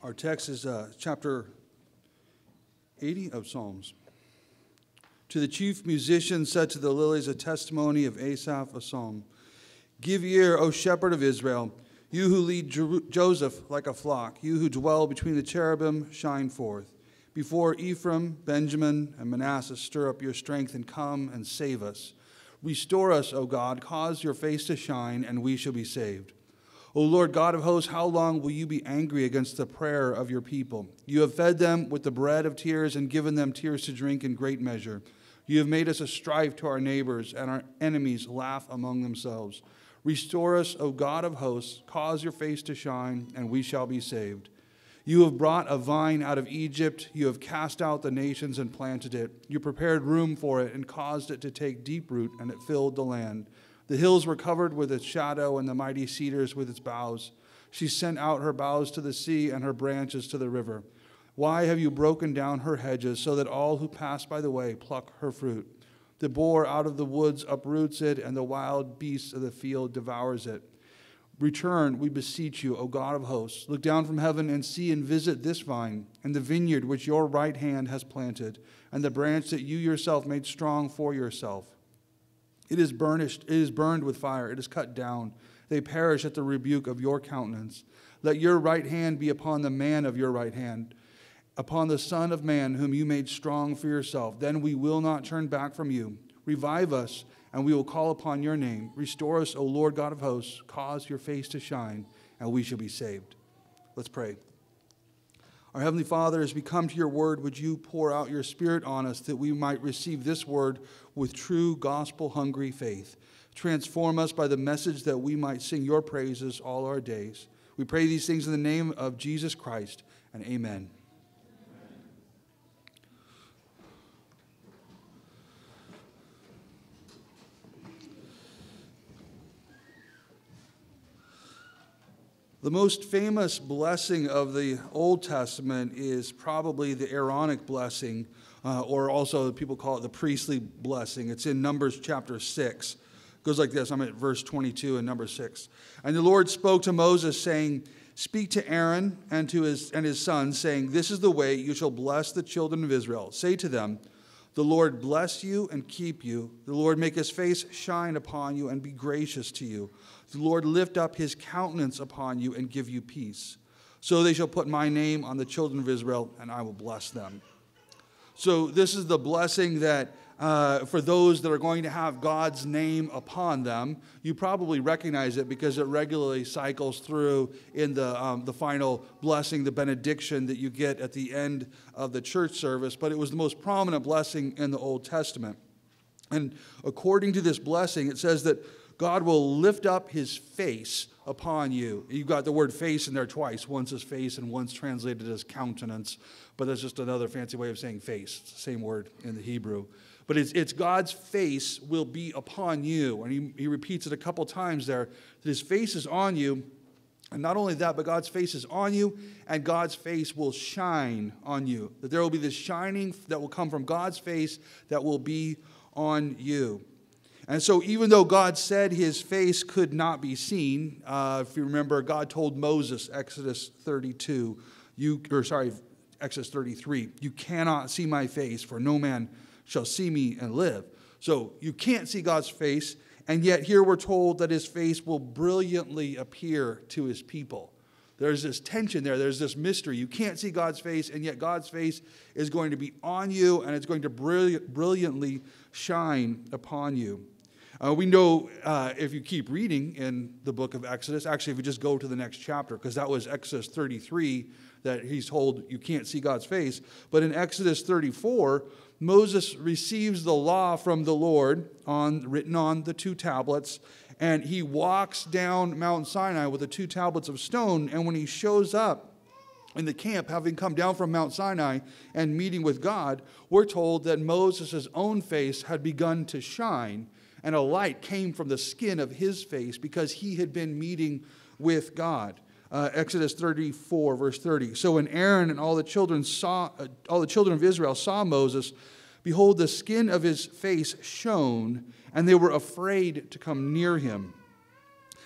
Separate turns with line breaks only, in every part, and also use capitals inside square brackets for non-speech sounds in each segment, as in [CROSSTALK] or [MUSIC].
Our text is uh, chapter 80 of Psalms. To the chief musician said to the lilies a testimony of Asaph, a psalm. Give ear, O shepherd of Israel, you who lead Joseph like a flock, you who dwell between the cherubim, shine forth. Before Ephraim, Benjamin, and Manasseh, stir up your strength and come and save us. Restore us, O God, cause your face to shine, and we shall be saved. O Lord God of hosts, how long will you be angry against the prayer of your people? You have fed them with the bread of tears and given them tears to drink in great measure. You have made us a strife to our neighbors, and our enemies laugh among themselves. Restore us, O God of hosts, cause your face to shine, and we shall be saved. You have brought a vine out of Egypt. You have cast out the nations and planted it. You prepared room for it and caused it to take deep root, and it filled the land. The hills were covered with its shadow, and the mighty cedars with its boughs. She sent out her boughs to the sea and her branches to the river. Why have you broken down her hedges so that all who pass by the way pluck her fruit? The boar out of the woods uproots it, and the wild beast of the field devours it. Return, we beseech you, O God of hosts. Look down from heaven and see and visit this vine, and the vineyard which your right hand has planted, and the branch that you yourself made strong for yourself. It is burnished, it is burned with fire, it is cut down. They perish at the rebuke of your countenance. Let your right hand be upon the man of your right hand, upon the Son of Man, whom you made strong for yourself. Then we will not turn back from you. Revive us, and we will call upon your name. Restore us, O Lord God of hosts. Cause your face to shine, and we shall be saved. Let's pray. Our Heavenly Father, as we come to your word, would you pour out your Spirit on us that we might receive this word with true gospel hungry faith? Transform us by the message that we might sing your praises all our days. We pray these things in the name of Jesus Christ, and amen. The most famous blessing of the Old Testament is probably the Aaronic blessing, uh, or also people call it the priestly blessing. It's in Numbers chapter 6. It goes like this I'm at verse 22 in number 6. And the Lord spoke to Moses, saying, Speak to Aaron and to his, and his sons, saying, This is the way you shall bless the children of Israel. Say to them, The Lord bless you and keep you. The Lord make his face shine upon you and be gracious to you. The Lord lift up his countenance upon you and give you peace. So they shall put my name on the children of Israel, and I will bless them. So, this is the blessing that uh, for those that are going to have God's name upon them. You probably recognize it because it regularly cycles through in the, um, the final blessing, the benediction that you get at the end of the church service. But it was the most prominent blessing in the Old Testament. And according to this blessing, it says that God will lift up his face upon you. You've got the word face in there twice. Once as face and once translated as countenance, but that's just another fancy way of saying face. It's the same word in the Hebrew. But it's, it's God's face will be upon you. And he, he repeats it a couple times there that his face is on you. And not only that, but God's face is on you, and God's face will shine on you. That there will be this shining that will come from God's face that will be on you. And so, even though God said his face could not be seen, uh, if you remember, God told Moses, Exodus 32, you, or sorry, Exodus 33, you cannot see my face, for no man shall see me and live. So, you can't see God's face, and yet here we're told that his face will brilliantly appear to his people. There's this tension there. There's this mystery. You can't see God's face, and yet God's face is going to be on you, and it's going to brilliantly shine upon you. Uh, we know uh, if you keep reading in the book of Exodus, actually, if you just go to the next chapter, because that was Exodus 33 that he's told you can't see God's face. But in Exodus 34, Moses receives the law from the Lord on, written on the two tablets, and he walks down Mount Sinai with the two tablets of stone. And when he shows up, in the camp, having come down from Mount Sinai and meeting with God, we're told that Moses' own face had begun to shine and a light came from the skin of his face because he had been meeting with God. Uh, Exodus 34, verse 30. So when Aaron and all the children saw, uh, all the children of Israel saw Moses, behold, the skin of his face shone, and they were afraid to come near him.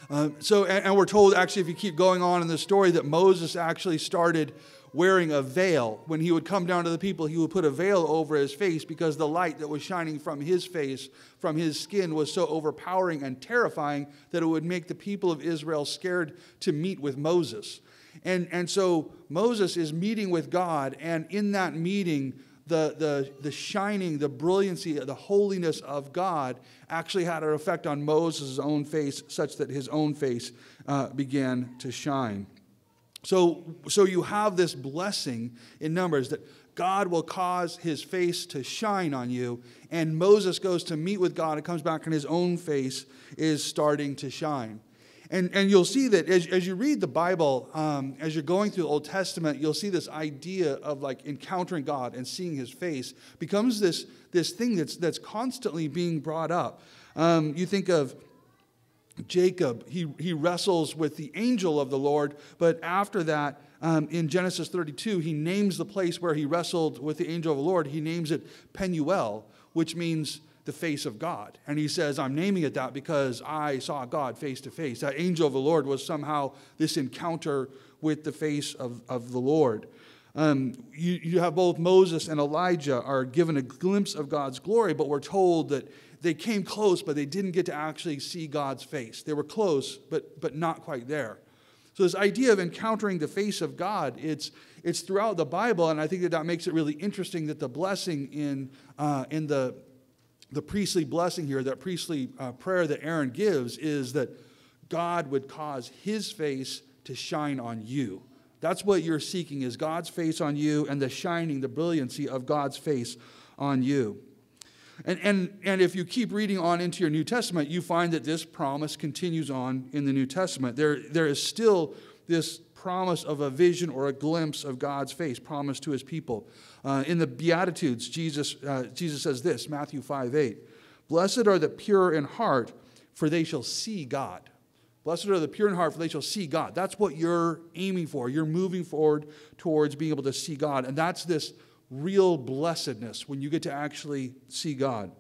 Um, so, and, and we're told actually, if you keep going on in the story, that Moses actually started wearing a veil. When he would come down to the people, he would put a veil over his face because the light that was shining from his face, from his skin, was so overpowering and terrifying that it would make the people of Israel scared to meet with Moses. And, and so Moses is meeting with God, and in that meeting, the, the, the shining, the brilliancy, the holiness of God actually had an effect on Moses' own face, such that his own face uh, began to shine. So, so you have this blessing in Numbers that God will cause his face to shine on you. And Moses goes to meet with God and comes back, and his own face is starting to shine. And, and you'll see that as, as you read the Bible, um, as you're going through the Old Testament, you'll see this idea of like encountering God and seeing his face becomes this, this thing that's, that's constantly being brought up. Um, you think of Jacob, he, he wrestles with the angel of the Lord, but after that, um, in Genesis 32, he names the place where he wrestled with the angel of the Lord, he names it Penuel, which means the face of God. And he says, I'm naming it that because I saw God face to face. That angel of the Lord was somehow this encounter with the face of, of the Lord. Um, you, you have both Moses and Elijah are given a glimpse of God's glory, but we're told that they came close, but they didn't get to actually see God's face. They were close, but, but not quite there. So this idea of encountering the face of God, it's, it's throughout the Bible, and I think that that makes it really interesting that the blessing in, uh, in the, the priestly blessing here, that priestly uh, prayer that Aaron gives, is that God would cause his face to shine on you. That's what you're seeking is God's face on you and the shining, the brilliancy of God's face on you. And, and, and if you keep reading on into your New Testament, you find that this promise continues on in the New Testament. There, there is still this promise of a vision or a glimpse of God's face promised to his people. Uh, in the Beatitudes, Jesus, uh, Jesus says this Matthew 5 8 Blessed are the pure in heart, for they shall see God. Blessed are the pure in heart, for they shall see God. That's what you're aiming for. You're moving forward towards being able to see God. And that's this real blessedness when you get to actually see God.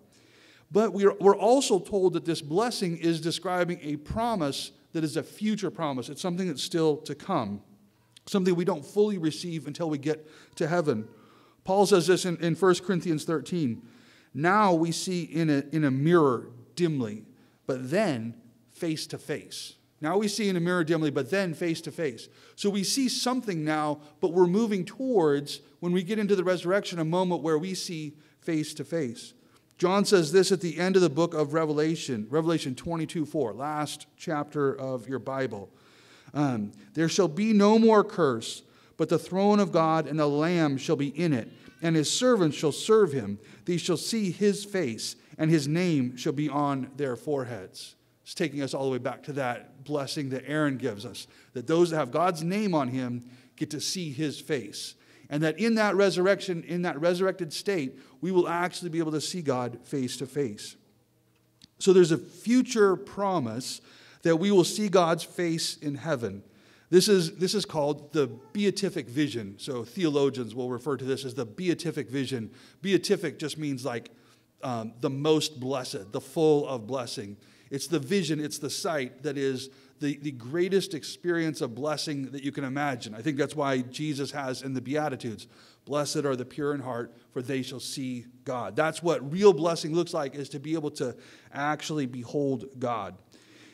But we're, we're also told that this blessing is describing a promise that is a future promise. It's something that's still to come, something we don't fully receive until we get to heaven. Paul says this in, in 1 Corinthians 13 Now we see in a, in a mirror dimly, but then face to face. Now we see in a mirror dimly, but then face to face. So we see something now, but we're moving towards, when we get into the resurrection, a moment where we see face to face. John says this at the end of the book of Revelation, Revelation 22 4, last chapter of your Bible. Um, there shall be no more curse, but the throne of God and the Lamb shall be in it, and his servants shall serve him. These shall see his face, and his name shall be on their foreheads. It's taking us all the way back to that blessing that Aaron gives us that those that have God's name on him get to see his face. And that in that resurrection, in that resurrected state, we will actually be able to see God face to face. So there's a future promise that we will see God's face in heaven. This is, this is called the beatific vision. So theologians will refer to this as the beatific vision. Beatific just means like um, the most blessed, the full of blessing. It's the vision, it's the sight that is the, the greatest experience of blessing that you can imagine. I think that's why Jesus has in the Beatitudes Blessed are the pure in heart, for they shall see God. That's what real blessing looks like, is to be able to actually behold God.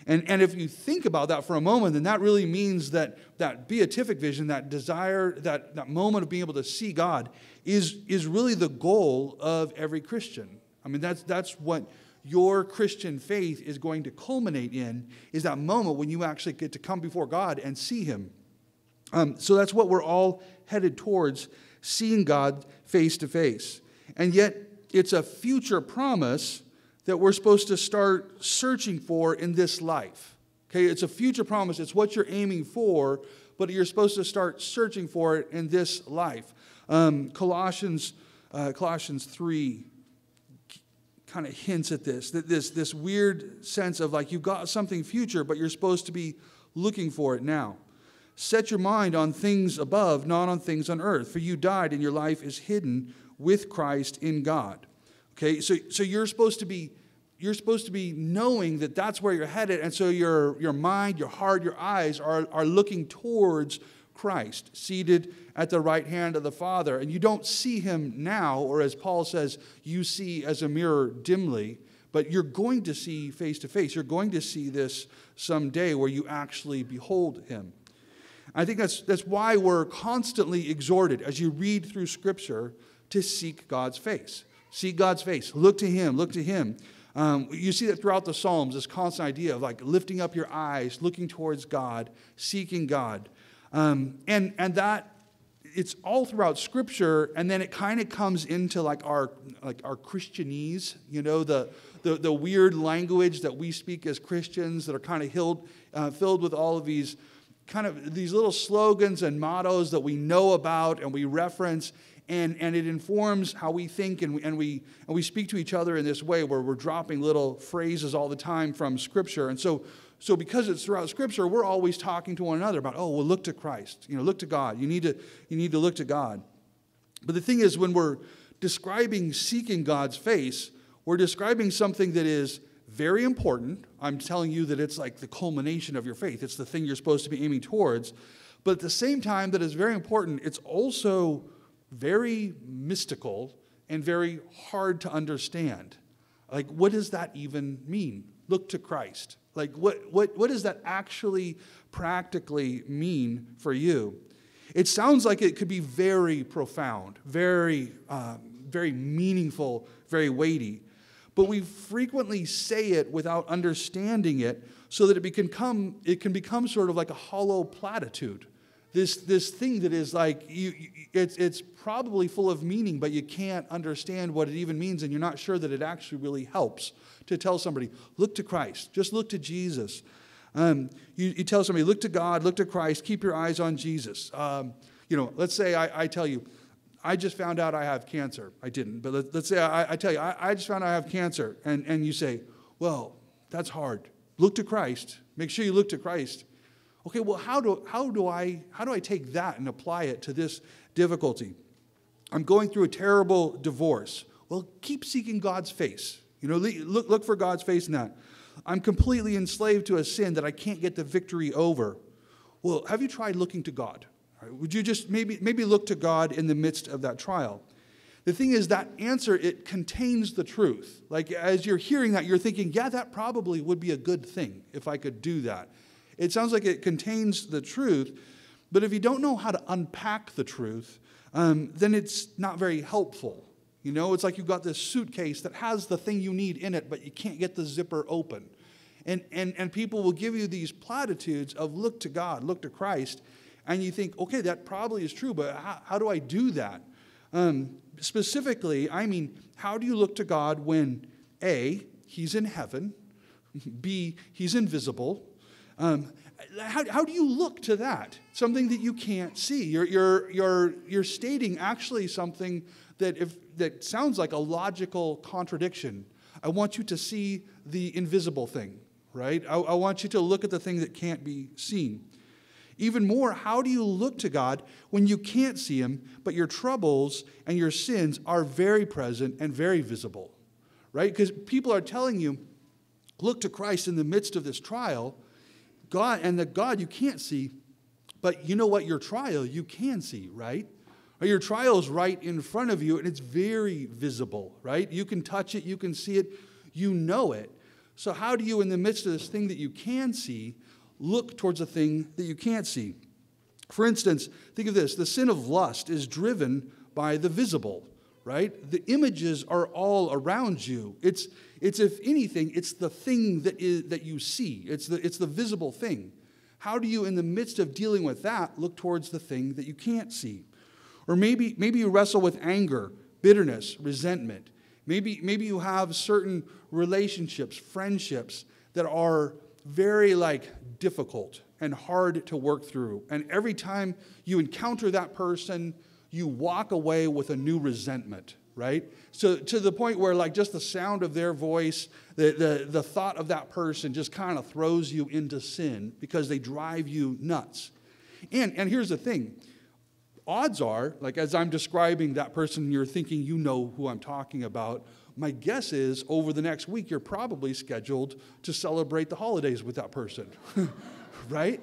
And, and if you think about that for a moment, then that really means that that beatific vision, that desire, that, that moment of being able to see God, is, is really the goal of every Christian. I mean, that's, that's what your Christian faith is going to culminate in is that moment when you actually get to come before God and see Him. Um, so that's what we're all headed towards seeing God face to face. And yet, it's a future promise that we're supposed to start searching for in this life. Okay, it's a future promise, it's what you're aiming for, but you're supposed to start searching for it in this life. Um, Colossians, uh, Colossians 3 kind of hints at this, that this, this weird sense of like you've got something future, but you're supposed to be looking for it now. Set your mind on things above, not on things on earth, for you died and your life is hidden with Christ in God. Okay, so, so you're supposed to be you're supposed to be knowing that that's where you're headed. And so your, your mind, your heart, your eyes are, are looking towards Christ, seated at the right hand of the Father. And you don't see him now, or as Paul says, you see as a mirror dimly, but you're going to see face to face. You're going to see this someday where you actually behold him. I think that's, that's why we're constantly exhorted as you read through Scripture to seek God's face. Seek God's face. Look to Him. Look to Him. Um, you see that throughout the Psalms, this constant idea of like lifting up your eyes, looking towards God, seeking God. Um, and, and that, it's all throughout Scripture, and then it kind of comes into like our, like our Christianese, you know, the, the, the weird language that we speak as Christians that are kind of filled, uh, filled with all of these kind of these little slogans and mottos that we know about and we reference and, and it informs how we think and we, and, we, and we speak to each other in this way where we're dropping little phrases all the time from Scripture. And so, so because it's throughout Scripture, we're always talking to one another about, oh, well, look to Christ. You know, look to God. You need to, you need to look to God. But the thing is, when we're describing seeking God's face, we're describing something that is very important. I'm telling you that it's like the culmination of your faith. It's the thing you're supposed to be aiming towards. But at the same time, that is very important, it's also very mystical and very hard to understand. Like, what does that even mean? Look to Christ. Like, what, what, what does that actually practically mean for you? It sounds like it could be very profound, very, uh, very meaningful, very weighty. But we frequently say it without understanding it so that it, can, come, it can become sort of like a hollow platitude this, this thing that is like, you, it's, it's probably full of meaning, but you can't understand what it even means, and you're not sure that it actually really helps to tell somebody, look to Christ, just look to Jesus. Um, you, you, tell somebody, look to God, look to Christ, keep your eyes on Jesus. Um, you know, let's say I, I, tell you, I just found out I have cancer. I didn't, but let, us say I, I, tell you, I, I just found out I have cancer, and, and you say, well, that's hard. Look to Christ. Make sure you look to Christ. Okay, well, how do, how, do I, how do I take that and apply it to this difficulty? I'm going through a terrible divorce. Well, keep seeking God's face. You know, look, look for God's face in that. I'm completely enslaved to a sin that I can't get the victory over. Well, have you tried looking to God? Would you just maybe, maybe look to God in the midst of that trial? The thing is, that answer, it contains the truth. Like, as you're hearing that, you're thinking, yeah, that probably would be a good thing if I could do that. It sounds like it contains the truth, but if you don't know how to unpack the truth, um, then it's not very helpful. You know, it's like you've got this suitcase that has the thing you need in it, but you can't get the zipper open. And, and, and people will give you these platitudes of look to God, look to Christ, and you think, okay, that probably is true, but how, how do I do that? Um, specifically, I mean, how do you look to God when A, He's in heaven, B, He's invisible, um, how, how do you look to that? Something that you can't see. You're, you're, you're, you're stating actually something that, if, that sounds like a logical contradiction. I want you to see the invisible thing, right? I, I want you to look at the thing that can't be seen. Even more, how do you look to God when you can't see Him, but your troubles and your sins are very present and very visible, right? Because people are telling you, look to Christ in the midst of this trial, God and the God you can't see, but you know what? Your trial you can see, right? Your trial is right in front of you and it's very visible, right? You can touch it, you can see it, you know it. So, how do you, in the midst of this thing that you can see, look towards a thing that you can't see? For instance, think of this the sin of lust is driven by the visible, right? The images are all around you. It's, it's if anything, it's the thing that, is, that you see, it's the, it's the visible thing. How do you, in the midst of dealing with that, look towards the thing that you can't see? Or maybe, maybe you wrestle with anger, bitterness, resentment. Maybe, maybe you have certain relationships, friendships that are very like difficult and hard to work through. And every time you encounter that person, you walk away with a new resentment right? So to the point where like just the sound of their voice, the, the, the thought of that person just kind of throws you into sin because they drive you nuts. And, and here's the thing. Odds are, like as I'm describing that person, you're thinking you know who I'm talking about. my guess is over the next week, you're probably scheduled to celebrate the holidays with that person, [LAUGHS] right?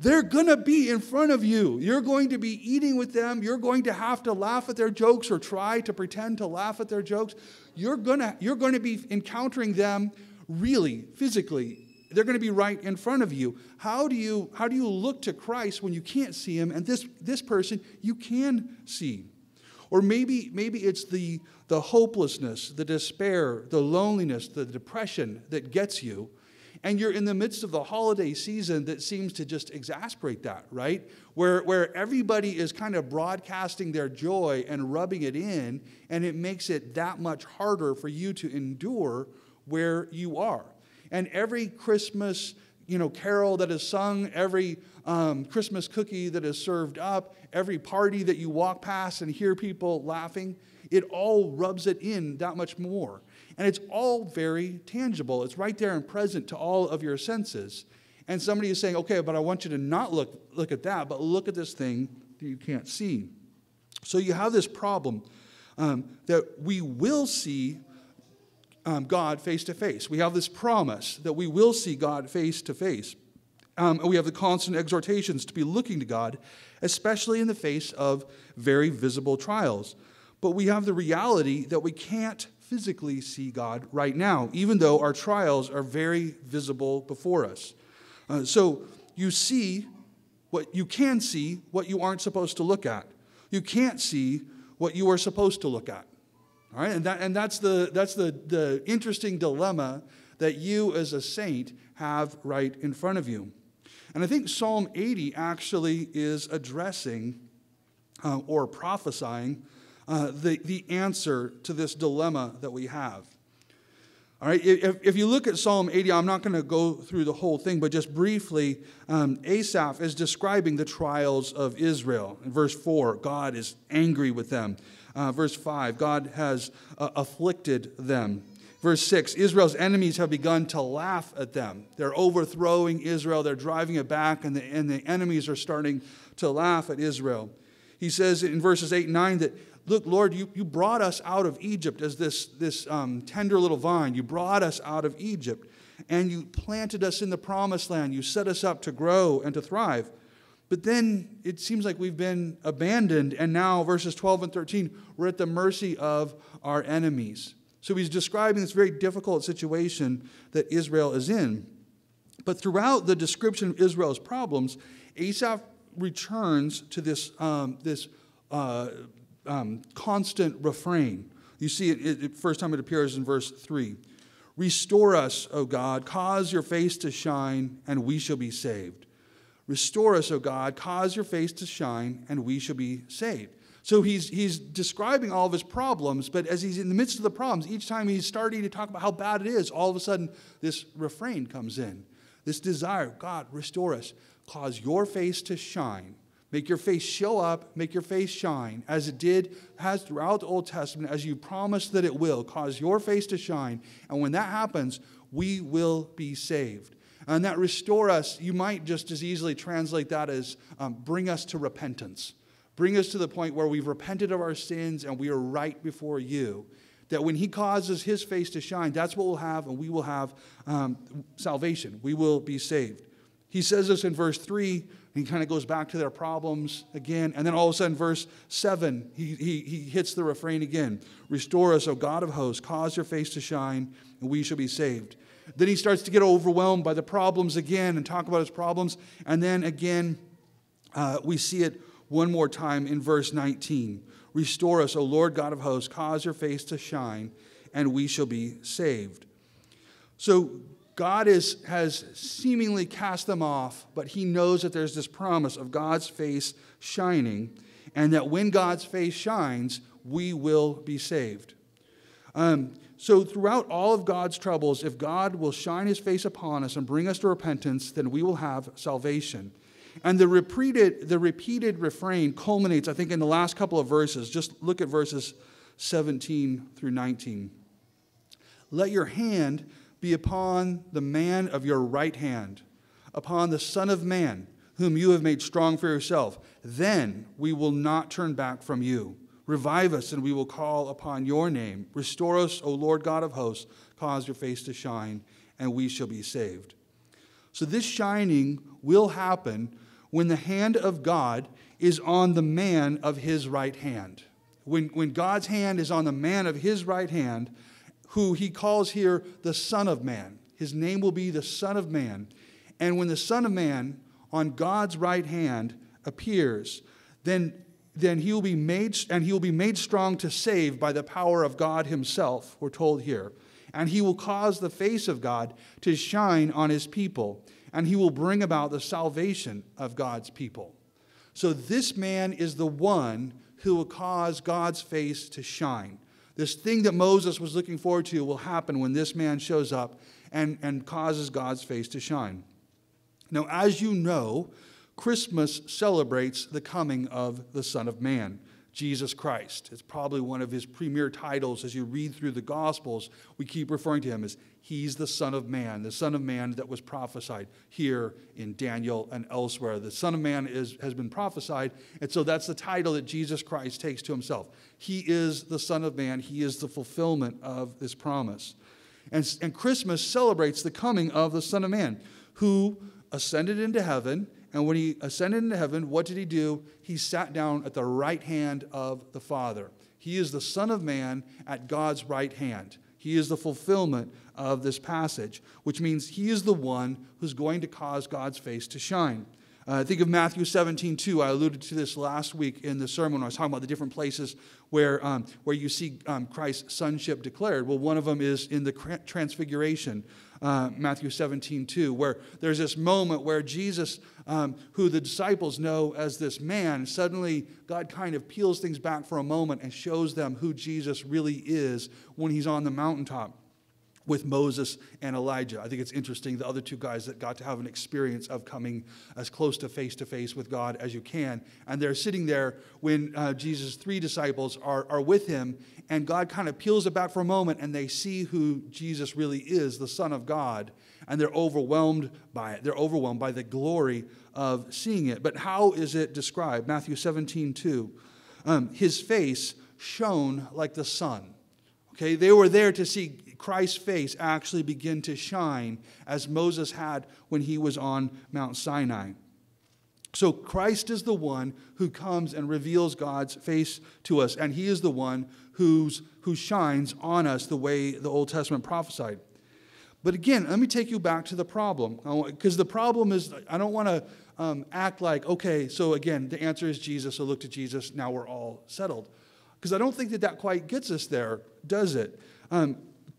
They're going to be in front of you. You're going to be eating with them. You're going to have to laugh at their jokes or try to pretend to laugh at their jokes. You're going to, you're going to be encountering them really, physically. They're going to be right in front of you. How do you, how do you look to Christ when you can't see him and this, this person you can see? Or maybe, maybe it's the, the hopelessness, the despair, the loneliness, the depression that gets you and you're in the midst of the holiday season that seems to just exasperate that, right? Where, where everybody is kind of broadcasting their joy and rubbing it in, and it makes it that much harder for you to endure where you are. And every Christmas you know, carol that is sung, every um, Christmas cookie that is served up, every party that you walk past and hear people laughing, it all rubs it in that much more. And it's all very tangible. It's right there and present to all of your senses. And somebody is saying, okay, but I want you to not look, look at that, but look at this thing that you can't see. So you have this problem um, that we will see um, God face to face. We have this promise that we will see God face to face. Um, and we have the constant exhortations to be looking to God, especially in the face of very visible trials. But we have the reality that we can't physically see God right now, even though our trials are very visible before us. Uh, so you see what you can see what you aren't supposed to look at. You can't see what you are supposed to look at. All right, and, that, and that's, the, that's the, the interesting dilemma that you as a saint have right in front of you. And I think Psalm 80 actually is addressing uh, or prophesying uh, the, the answer to this dilemma that we have. All right, if, if you look at Psalm 80, I'm not going to go through the whole thing, but just briefly, um, Asaph is describing the trials of Israel. In verse 4, God is angry with them. Uh, verse 5, God has uh, afflicted them. Verse 6 Israel's enemies have begun to laugh at them. They're overthrowing Israel, they're driving it back, and the, and the enemies are starting to laugh at Israel. He says in verses 8 and 9 that Look, Lord, you, you brought us out of Egypt as this, this um, tender little vine. You brought us out of Egypt and you planted us in the promised land. You set us up to grow and to thrive. But then it seems like we've been abandoned, and now, verses 12 and 13, we're at the mercy of our enemies. So he's describing this very difficult situation that Israel is in. But throughout the description of Israel's problems, Asaph returns to this, um, this uh, um, constant refrain. You see it, it, first time it appears in verse 3. Restore us, O God, cause your face to shine, and we shall be saved. Restore us, O God, cause your face to shine, and we shall be saved. So he's, he's describing all of his problems, but as he's in the midst of the problems, each time he's starting to talk about how bad it is, all of a sudden this refrain comes in. This desire, God, restore us, cause your face to shine, Make your face show up, make your face shine, as it did, has throughout the Old Testament, as you promised that it will, cause your face to shine. And when that happens, we will be saved. And that restore us, you might just as easily translate that as um, bring us to repentance. Bring us to the point where we've repented of our sins and we are right before you. That when He causes His face to shine, that's what we'll have, and we will have um, salvation. We will be saved. He says this in verse 3 he kind of goes back to their problems again. And then all of a sudden, verse 7, he, he, he hits the refrain again Restore us, O God of hosts, cause your face to shine, and we shall be saved. Then he starts to get overwhelmed by the problems again and talk about his problems. And then again, uh, we see it one more time in verse 19 Restore us, O Lord God of hosts, cause your face to shine, and we shall be saved. So God is, has seemingly cast them off, but he knows that there's this promise of God's face shining, and that when God's face shines, we will be saved. Um, so, throughout all of God's troubles, if God will shine his face upon us and bring us to repentance, then we will have salvation. And the repeated, the repeated refrain culminates, I think, in the last couple of verses. Just look at verses 17 through 19. Let your hand be upon the man of your right hand, upon the Son of Man, whom you have made strong for yourself. Then we will not turn back from you. Revive us, and we will call upon your name. Restore us, O Lord God of hosts. Cause your face to shine, and we shall be saved. So, this shining will happen when the hand of God is on the man of his right hand. When, when God's hand is on the man of his right hand, who he calls here the Son of Man. His name will be the Son of Man. And when the Son of Man on God's right hand appears, then, then he will be made and he will be made strong to save by the power of God himself, we're told here. And he will cause the face of God to shine on his people, and he will bring about the salvation of God's people. So this man is the one who will cause God's face to shine. This thing that Moses was looking forward to will happen when this man shows up and, and causes God's face to shine. Now, as you know, Christmas celebrates the coming of the Son of Man, Jesus Christ. It's probably one of his premier titles as you read through the Gospels. We keep referring to him as He's the Son of Man, the Son of Man that was prophesied here in Daniel and elsewhere. The Son of Man is, has been prophesied, and so that's the title that Jesus Christ takes to himself. He is the Son of Man, He is the fulfillment of this promise. And, and Christmas celebrates the coming of the Son of Man, who ascended into heaven. And when he ascended into heaven, what did he do? He sat down at the right hand of the Father. He is the Son of Man at God's right hand. He is the fulfillment of this passage, which means he is the one who's going to cause God's face to shine. Uh, think of Matthew 17, 2. I alluded to this last week in the sermon when I was talking about the different places where, um, where you see um, Christ's sonship declared. Well, one of them is in the transfiguration, uh, Matthew 17, 2, where there's this moment where Jesus, um, who the disciples know as this man, suddenly God kind of peels things back for a moment and shows them who Jesus really is when he's on the mountaintop with Moses and Elijah. I think it's interesting the other two guys that got to have an experience of coming as close to face to face with God as you can. And they're sitting there when uh, Jesus' three disciples are, are with him, and God kind of peels it back for a moment, and they see who Jesus really is, the Son of God, and they're overwhelmed by it. They're overwhelmed by the glory of seeing it. But how is it described? Matthew 17, 2. Um, his face shone like the sun. Okay, they were there to see Christ's face actually begin to shine as Moses had when he was on Mount Sinai. So Christ is the one who comes and reveals God's face to us, and he is the one who's, who shines on us the way the Old Testament prophesied. But again, let me take you back to the problem. Because the problem is, I don't want to um, act like, okay, so again, the answer is Jesus, so look to Jesus, now we're all settled. Because I don't think that that quite gets us there, does it? Um,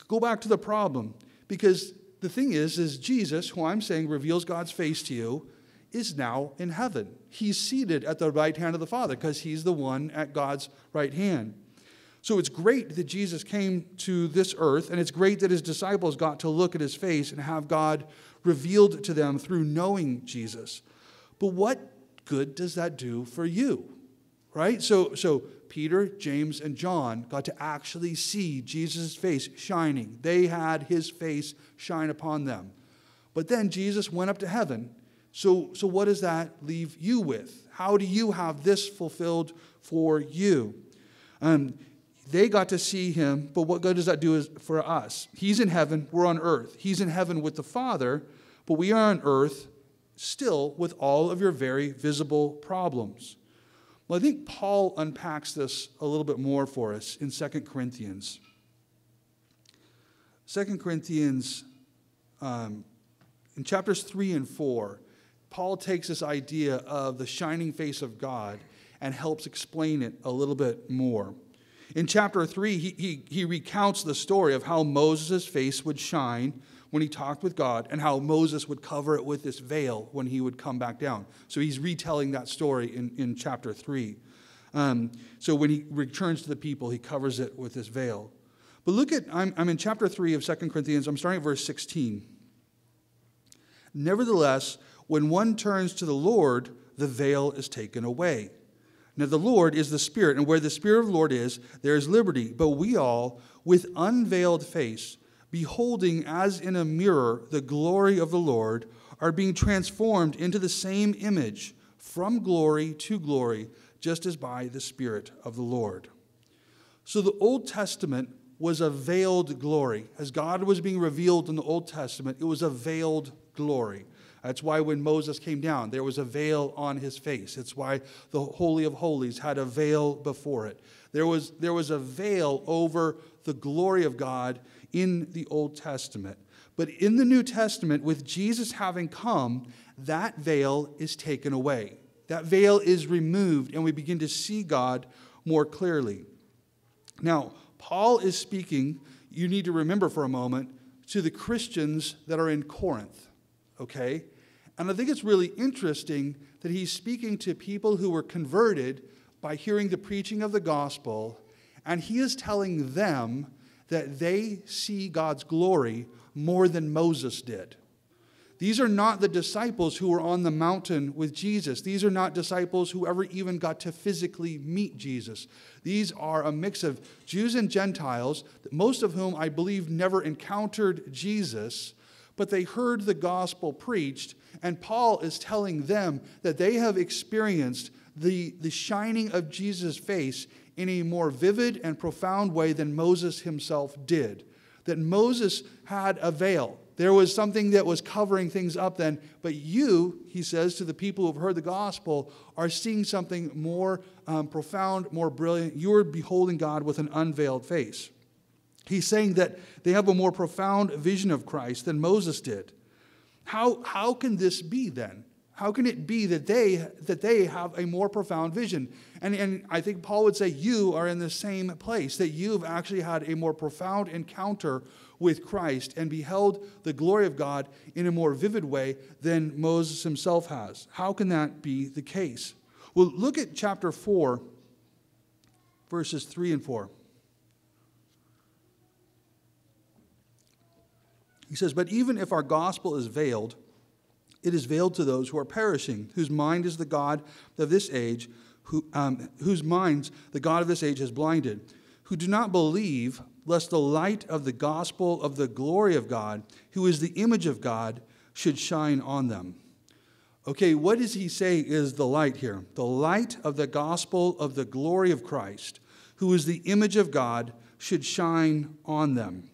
go back to the problem. Because the thing is is jesus who i'm saying reveals god's face to you is now in heaven. He's seated at the right hand of the father because he's the one at god's right hand. So it's great that jesus came to this earth and it's great that his disciples got to look at his face and have god revealed to them through knowing jesus. But what good does that do for you? Right? So so Peter, James, and John got to actually see Jesus' face shining. They had his face shine upon them. But then Jesus went up to heaven. So, so what does that leave you with? How do you have this fulfilled for you? Um, they got to see him, but what good does that do for us? He's in heaven, we're on earth. He's in heaven with the Father, but we are on earth still with all of your very visible problems. Well, I think Paul unpacks this a little bit more for us in 2 Corinthians. 2 Corinthians, um, in chapters 3 and 4, Paul takes this idea of the shining face of God and helps explain it a little bit more. In chapter 3, he, he, he recounts the story of how Moses' face would shine when he talked with God and how Moses would cover it with this veil when he would come back down. So he's retelling that story in, in chapter 3. Um, so when he returns to the people, he covers it with this veil. But look at, I'm, I'm in chapter 3 of 2 Corinthians, I'm starting at verse 16. Nevertheless, when one turns to the Lord, the veil is taken away. Now, the Lord is the Spirit, and where the Spirit of the Lord is, there is liberty. But we all, with unveiled face, beholding as in a mirror the glory of the Lord, are being transformed into the same image from glory to glory, just as by the Spirit of the Lord. So the Old Testament was a veiled glory. As God was being revealed in the Old Testament, it was a veiled glory. That's why when Moses came down, there was a veil on his face. It's why the Holy of Holies had a veil before it. There was, there was a veil over the glory of God in the Old Testament. But in the New Testament, with Jesus having come, that veil is taken away. That veil is removed, and we begin to see God more clearly. Now, Paul is speaking, you need to remember for a moment, to the Christians that are in Corinth, okay? And I think it's really interesting that he's speaking to people who were converted by hearing the preaching of the gospel, and he is telling them that they see God's glory more than Moses did. These are not the disciples who were on the mountain with Jesus. These are not disciples who ever even got to physically meet Jesus. These are a mix of Jews and Gentiles, most of whom I believe never encountered Jesus, but they heard the gospel preached, and Paul is telling them that they have experienced the, the shining of Jesus' face in a more vivid and profound way than Moses himself did. That Moses had a veil. There was something that was covering things up then, but you, he says to the people who have heard the gospel, are seeing something more um, profound, more brilliant. You are beholding God with an unveiled face. He's saying that they have a more profound vision of Christ than Moses did. How, how can this be then? How can it be that they, that they have a more profound vision? And, and I think Paul would say you are in the same place, that you've actually had a more profound encounter with Christ and beheld the glory of God in a more vivid way than Moses himself has. How can that be the case? Well, look at chapter 4, verses 3 and 4. He says, But even if our gospel is veiled, it is veiled to those who are perishing, whose mind is the God of this age, who, um, whose minds the God of this age has blinded, who do not believe, lest the light of the gospel of the glory of God, who is the image of God, should shine on them. Okay, what does he say is the light here? The light of the gospel of the glory of Christ, who is the image of God, should shine on them.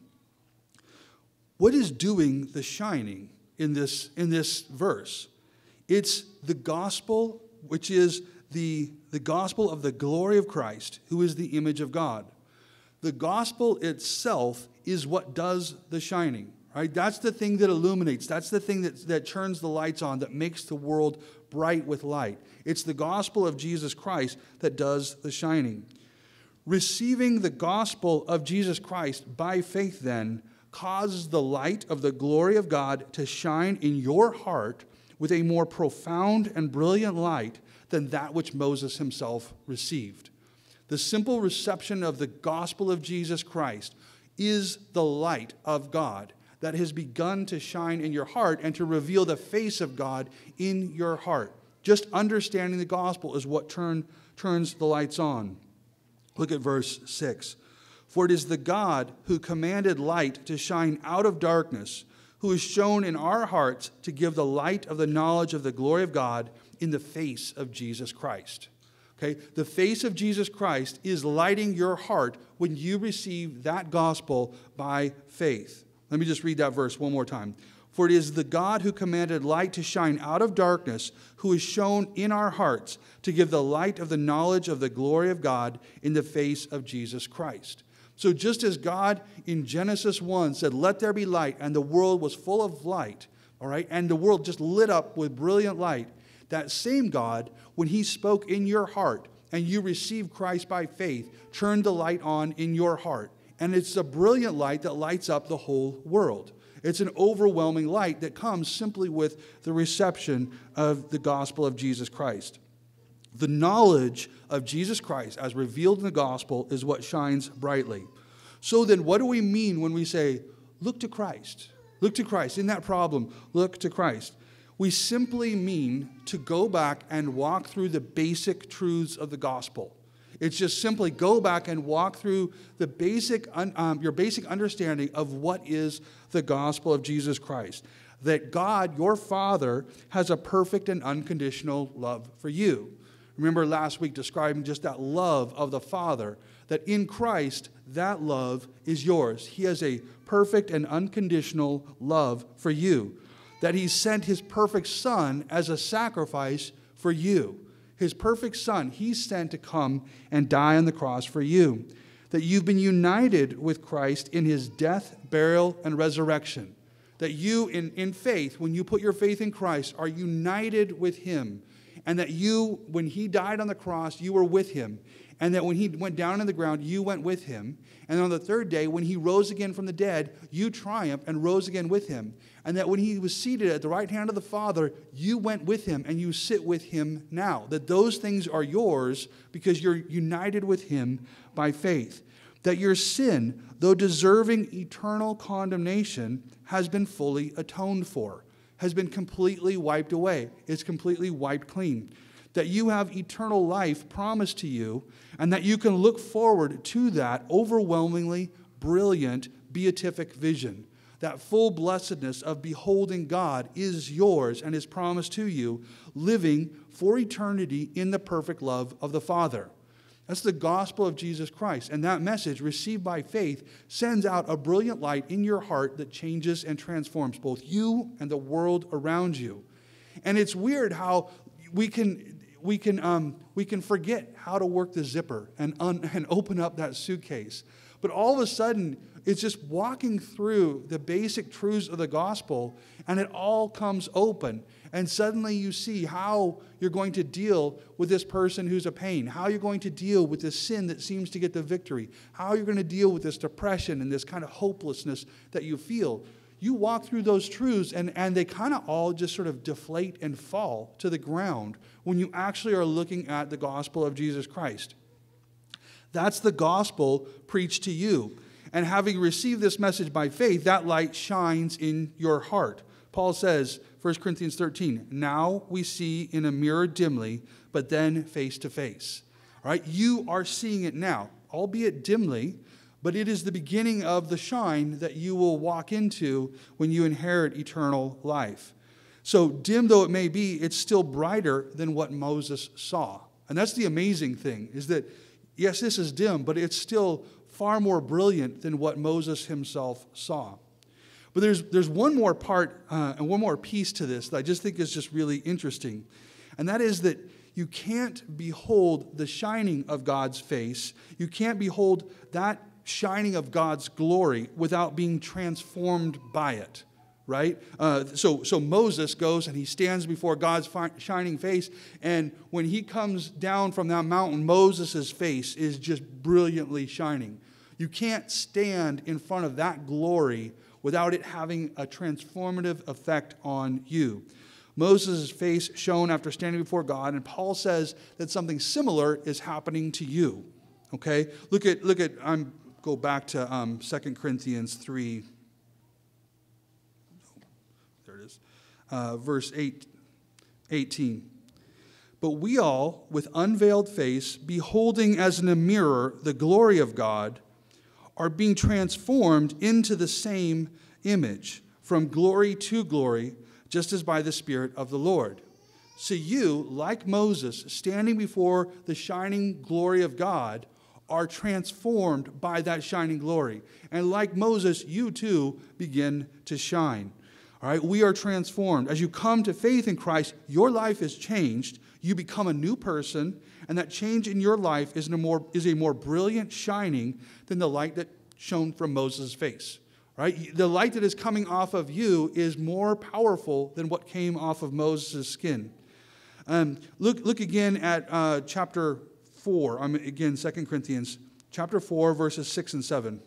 What is doing the shining? In this, in this verse. It's the gospel, which is the, the gospel of the glory of Christ, who is the image of God. The gospel itself is what does the shining, right? That's the thing that illuminates. That's the thing that, that turns the lights on, that makes the world bright with light. It's the gospel of Jesus Christ that does the shining. Receiving the gospel of Jesus Christ by faith, then, causes the light of the glory of God to shine in your heart with a more profound and brilliant light than that which Moses himself received. The simple reception of the gospel of Jesus Christ is the light of God that has begun to shine in your heart and to reveal the face of God in your heart. Just understanding the gospel is what turn, turns the lights on. Look at verse 6. For it is the God who commanded light to shine out of darkness, who has shown in our hearts to give the light of the knowledge of the glory of God in the face of Jesus Christ. Okay? The face of Jesus Christ is lighting your heart when you receive that gospel by faith. Let me just read that verse one more time. For it is the God who commanded light to shine out of darkness, who is shown in our hearts to give the light of the knowledge of the glory of God in the face of Jesus Christ. So, just as God in Genesis 1 said, Let there be light, and the world was full of light, all right, and the world just lit up with brilliant light, that same God, when He spoke in your heart and you received Christ by faith, turned the light on in your heart. And it's a brilliant light that lights up the whole world. It's an overwhelming light that comes simply with the reception of the gospel of Jesus Christ. The knowledge of Jesus Christ, as revealed in the gospel, is what shines brightly. So then, what do we mean when we say, look to Christ? Look to Christ. In that problem, look to Christ. We simply mean to go back and walk through the basic truths of the gospel. It's just simply go back and walk through the basic, um, your basic understanding of what is the gospel of Jesus Christ. That God, your Father, has a perfect and unconditional love for you Remember last week describing just that love of the Father, that in Christ, that love is yours. He has a perfect and unconditional love for you, that He sent His perfect Son as a sacrifice for you. His perfect Son, He sent to come and die on the cross for you. That you've been united with Christ in His death, burial, and resurrection. That you, in, in faith, when you put your faith in Christ, are united with Him and that you, when he died on the cross, you were with him, and that when he went down in the ground, you went with him. And on the third day, when he rose again from the dead, you triumphed and rose again with him. And that when he was seated at the right hand of the Father, you went with him and you sit with him now. That those things are yours because you're united with him by faith. That your sin, though deserving eternal condemnation, has been fully atoned for has been completely wiped away. It's completely wiped clean. That you have eternal life promised to you, and that you can look forward to that overwhelmingly brilliant beatific vision. That full blessedness of beholding God is yours and is promised to you, living for eternity in the perfect love of the Father. That's the gospel of Jesus Christ. And that message, received by faith, sends out a brilliant light in your heart that changes and transforms both you and the world around you. And it's weird how we can, we can, um, we can forget how to work the zipper and, un, [LAUGHS] and open up that suitcase. But all of a sudden, it's just walking through the basic truths of the gospel, and it all comes open. And suddenly you see how you're going to deal with this person who's a pain, how you're going to deal with this sin that seems to get the victory, how you're going to deal with this depression and this kind of hopelessness that you feel. You walk through those truths, and, and they kind of all just sort of deflate and fall to the ground when you actually are looking at the gospel of Jesus Christ. That's the gospel preached to you. And having received this message by faith, that light shines in your heart. Paul says, 1 Corinthians 13, now we see in a mirror dimly, but then face to face. All right, you are seeing it now, albeit dimly, but it is the beginning of the shine that you will walk into when you inherit eternal life. So, dim though it may be, it's still brighter than what Moses saw. And that's the amazing thing, is that, yes, this is dim, but it's still far more brilliant than what Moses himself saw. But there's, there's one more part uh, and one more piece to this that I just think is just really interesting. And that is that you can't behold the shining of God's face. You can't behold that shining of God's glory without being transformed by it right? Uh, so, so Moses goes and he stands before God's fi- shining face, and when he comes down from that mountain, Moses' face is just brilliantly shining. You can't stand in front of that glory without it having a transformative effect on you. Moses' face shone after standing before God, and Paul says that something similar is happening to you. Okay? Look at, look at, I'm go back to um, 2 Corinthians 3. There it is. Uh, verse 8, 18. But we all, with unveiled face, beholding as in a mirror the glory of God, are being transformed into the same image, from glory to glory, just as by the Spirit of the Lord. So you, like Moses, standing before the shining glory of God, are transformed by that shining glory. And like Moses, you too begin to shine. All right, we are transformed. As you come to faith in Christ, your life is changed. You become a new person, and that change in your life is a more, is a more brilliant shining than the light that shone from Moses' face. Right? The light that is coming off of you is more powerful than what came off of Moses' skin. Um, look, look again at uh, chapter 4, um, again, 2 Corinthians, chapter 4, verses 6 and 7.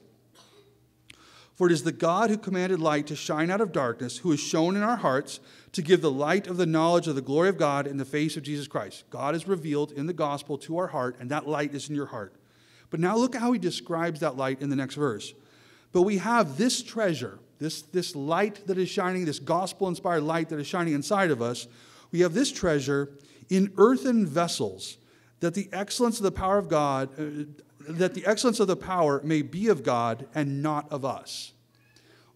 For it is the God who commanded light to shine out of darkness, who has shown in our hearts to give the light of the knowledge of the glory of God in the face of Jesus Christ. God is revealed in the gospel to our heart, and that light is in your heart. But now look how he describes that light in the next verse. But we have this treasure, this, this light that is shining, this gospel inspired light that is shining inside of us. We have this treasure in earthen vessels, that the excellence of the power of God, uh, that the excellence of the power may be of God and not of us.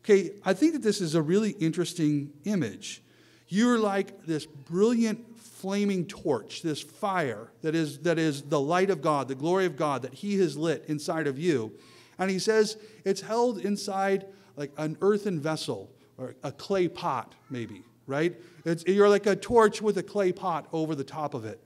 Okay, I think that this is a really interesting image. You're like this brilliant flaming torch, this fire that is, that is the light of God, the glory of God that He has lit inside of you. And He says it's held inside like an earthen vessel or a clay pot, maybe, right? It's, you're like a torch with a clay pot over the top of it.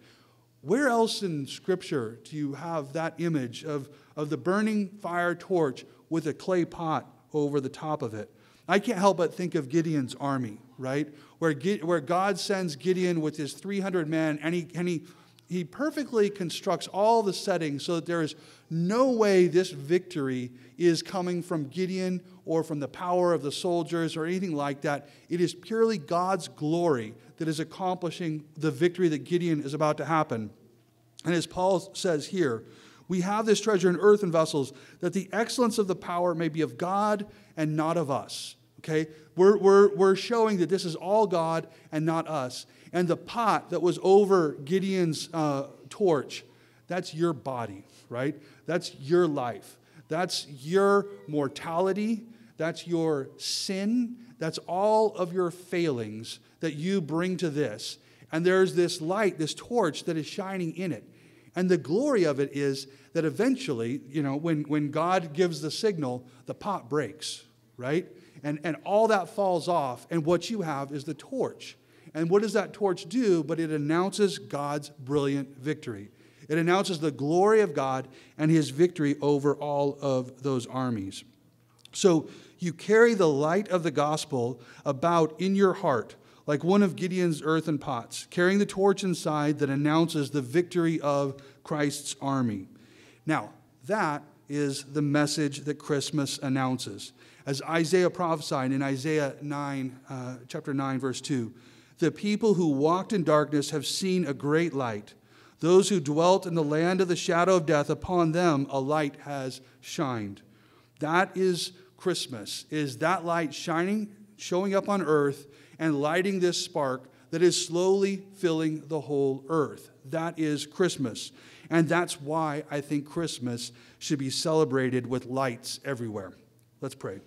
Where else in Scripture do you have that image of, of the burning fire torch with a clay pot over the top of it? I can't help but think of Gideon's army, right? Where, where God sends Gideon with his 300 men, and, he, and he, he perfectly constructs all the settings so that there is no way this victory is coming from Gideon or from the power of the soldiers or anything like that. It is purely God's glory that is accomplishing the victory that Gideon is about to happen. And as Paul says here, we have this treasure in earthen vessels that the excellence of the power may be of God and not of us. Okay? We're, we're, we're showing that this is all God and not us. And the pot that was over Gideon's uh, torch, that's your body, right? That's your life. That's your mortality. That's your sin. That's all of your failings that you bring to this. And there's this light, this torch that is shining in it. And the glory of it is that eventually, you know, when, when God gives the signal, the pot breaks, right? And, and all that falls off. And what you have is the torch. And what does that torch do? But it announces God's brilliant victory. It announces the glory of God and his victory over all of those armies. So you carry the light of the gospel about in your heart, like one of Gideon's earthen pots, carrying the torch inside that announces the victory of Christ's army. Now, that is the message that Christmas announces. As Isaiah prophesied in Isaiah 9, uh, chapter 9, verse 2, the people who walked in darkness have seen a great light. Those who dwelt in the land of the shadow of death, upon them a light has shined. That is Christmas, is that light shining, showing up on earth, and lighting this spark that is slowly filling the whole earth. That is Christmas. And that's why I think Christmas should be celebrated with lights everywhere. Let's pray.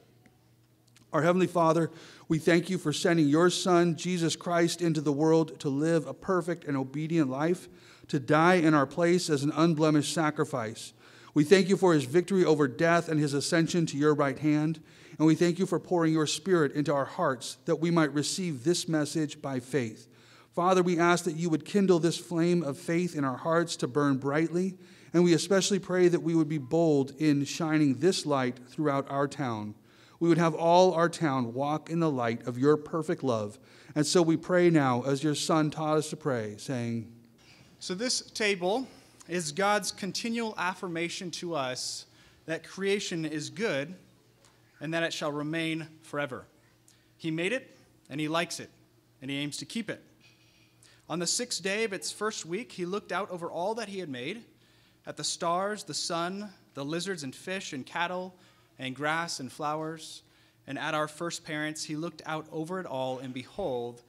Our Heavenly Father, we thank you for sending your Son, Jesus Christ, into the world to live a perfect and obedient life to die in our place as an unblemished sacrifice. We thank you for his victory over death and his ascension to your right hand. And we thank you for pouring your spirit into our hearts that we might receive this message by faith. Father, we ask that you would kindle this flame of faith in our hearts to burn brightly. And we especially pray that we would be bold in shining this light throughout our town. We would have all our town walk in the light of your perfect love. And so we pray now, as your Son taught us to pray, saying,
so, this table is God's continual affirmation to us that creation is good and that it shall remain forever. He made it and he likes it and he aims to keep it. On the sixth day of its first week, he looked out over all that he had made at the stars, the sun, the lizards and fish and cattle and grass and flowers. And at our first parents, he looked out over it all, and behold,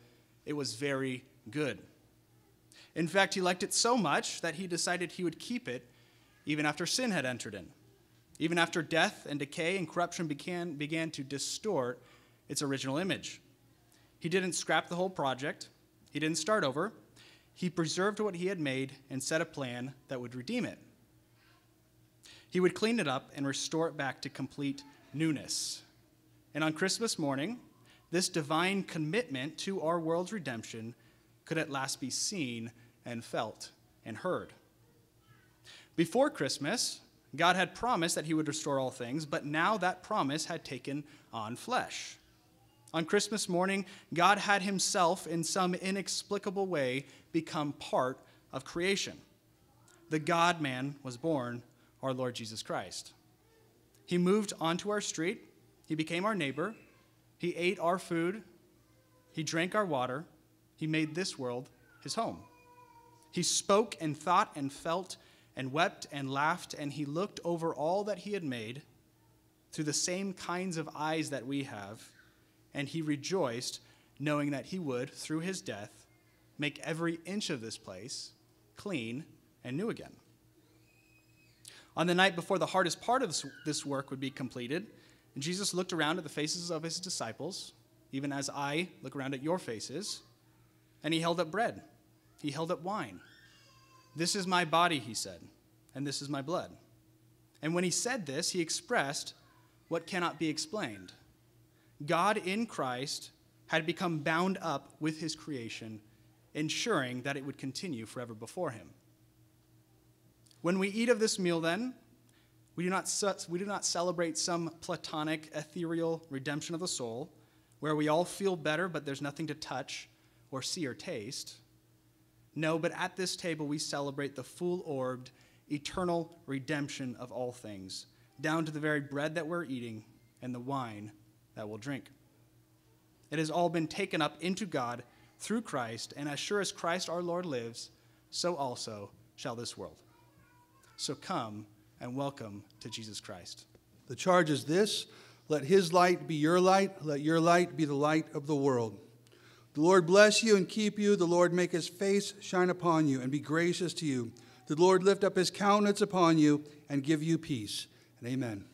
it was very good. In fact, he liked it so much that he decided he would keep it even after sin had entered in, even after death and decay and corruption began, began to distort its original image. He didn't scrap the whole project, he didn't start over. He preserved what he had made and set a plan that would redeem it. He would clean it up and restore it back to complete newness. And on Christmas morning, this divine commitment to our world's redemption could at last be seen and felt and heard. Before Christmas, God had promised that he would restore all things, but now that promise had taken on flesh. On Christmas morning, God had himself, in some inexplicable way, become part of creation. The God man was born, our Lord Jesus Christ. He moved onto our street, he became our neighbor, he ate our food, he drank our water, he made this world his home. He spoke and thought and felt and wept and laughed, and he looked over all that he had made through the same kinds of eyes that we have, and he rejoiced, knowing that he would, through his death, make every inch of this place clean and new again. On the night before the hardest part of this work would be completed, Jesus looked around at the faces of his disciples, even as I look around at your faces And he held up bread. He held up wine. This is my body, he said, and this is my blood. And when he said this, he expressed what cannot be explained. God in Christ had become bound up with his creation, ensuring that it would continue forever before him. When we eat of this meal, then, we do not, we do not celebrate some platonic, ethereal redemption of the soul, where we all feel better, but there's nothing to touch or see or taste. No, but at this table we celebrate the full orbed, eternal redemption of all things, down to the very bread that we're eating and the wine that we'll drink. It has all been taken up into God through Christ, and as sure as Christ our Lord lives, so also shall this world. So come and welcome to Jesus Christ.
The charge is this let his light be your light, let your light be the light of the world. The Lord bless you and keep you. The Lord make his face shine upon you and be gracious to you. The Lord lift up his countenance upon you and give you peace. And amen.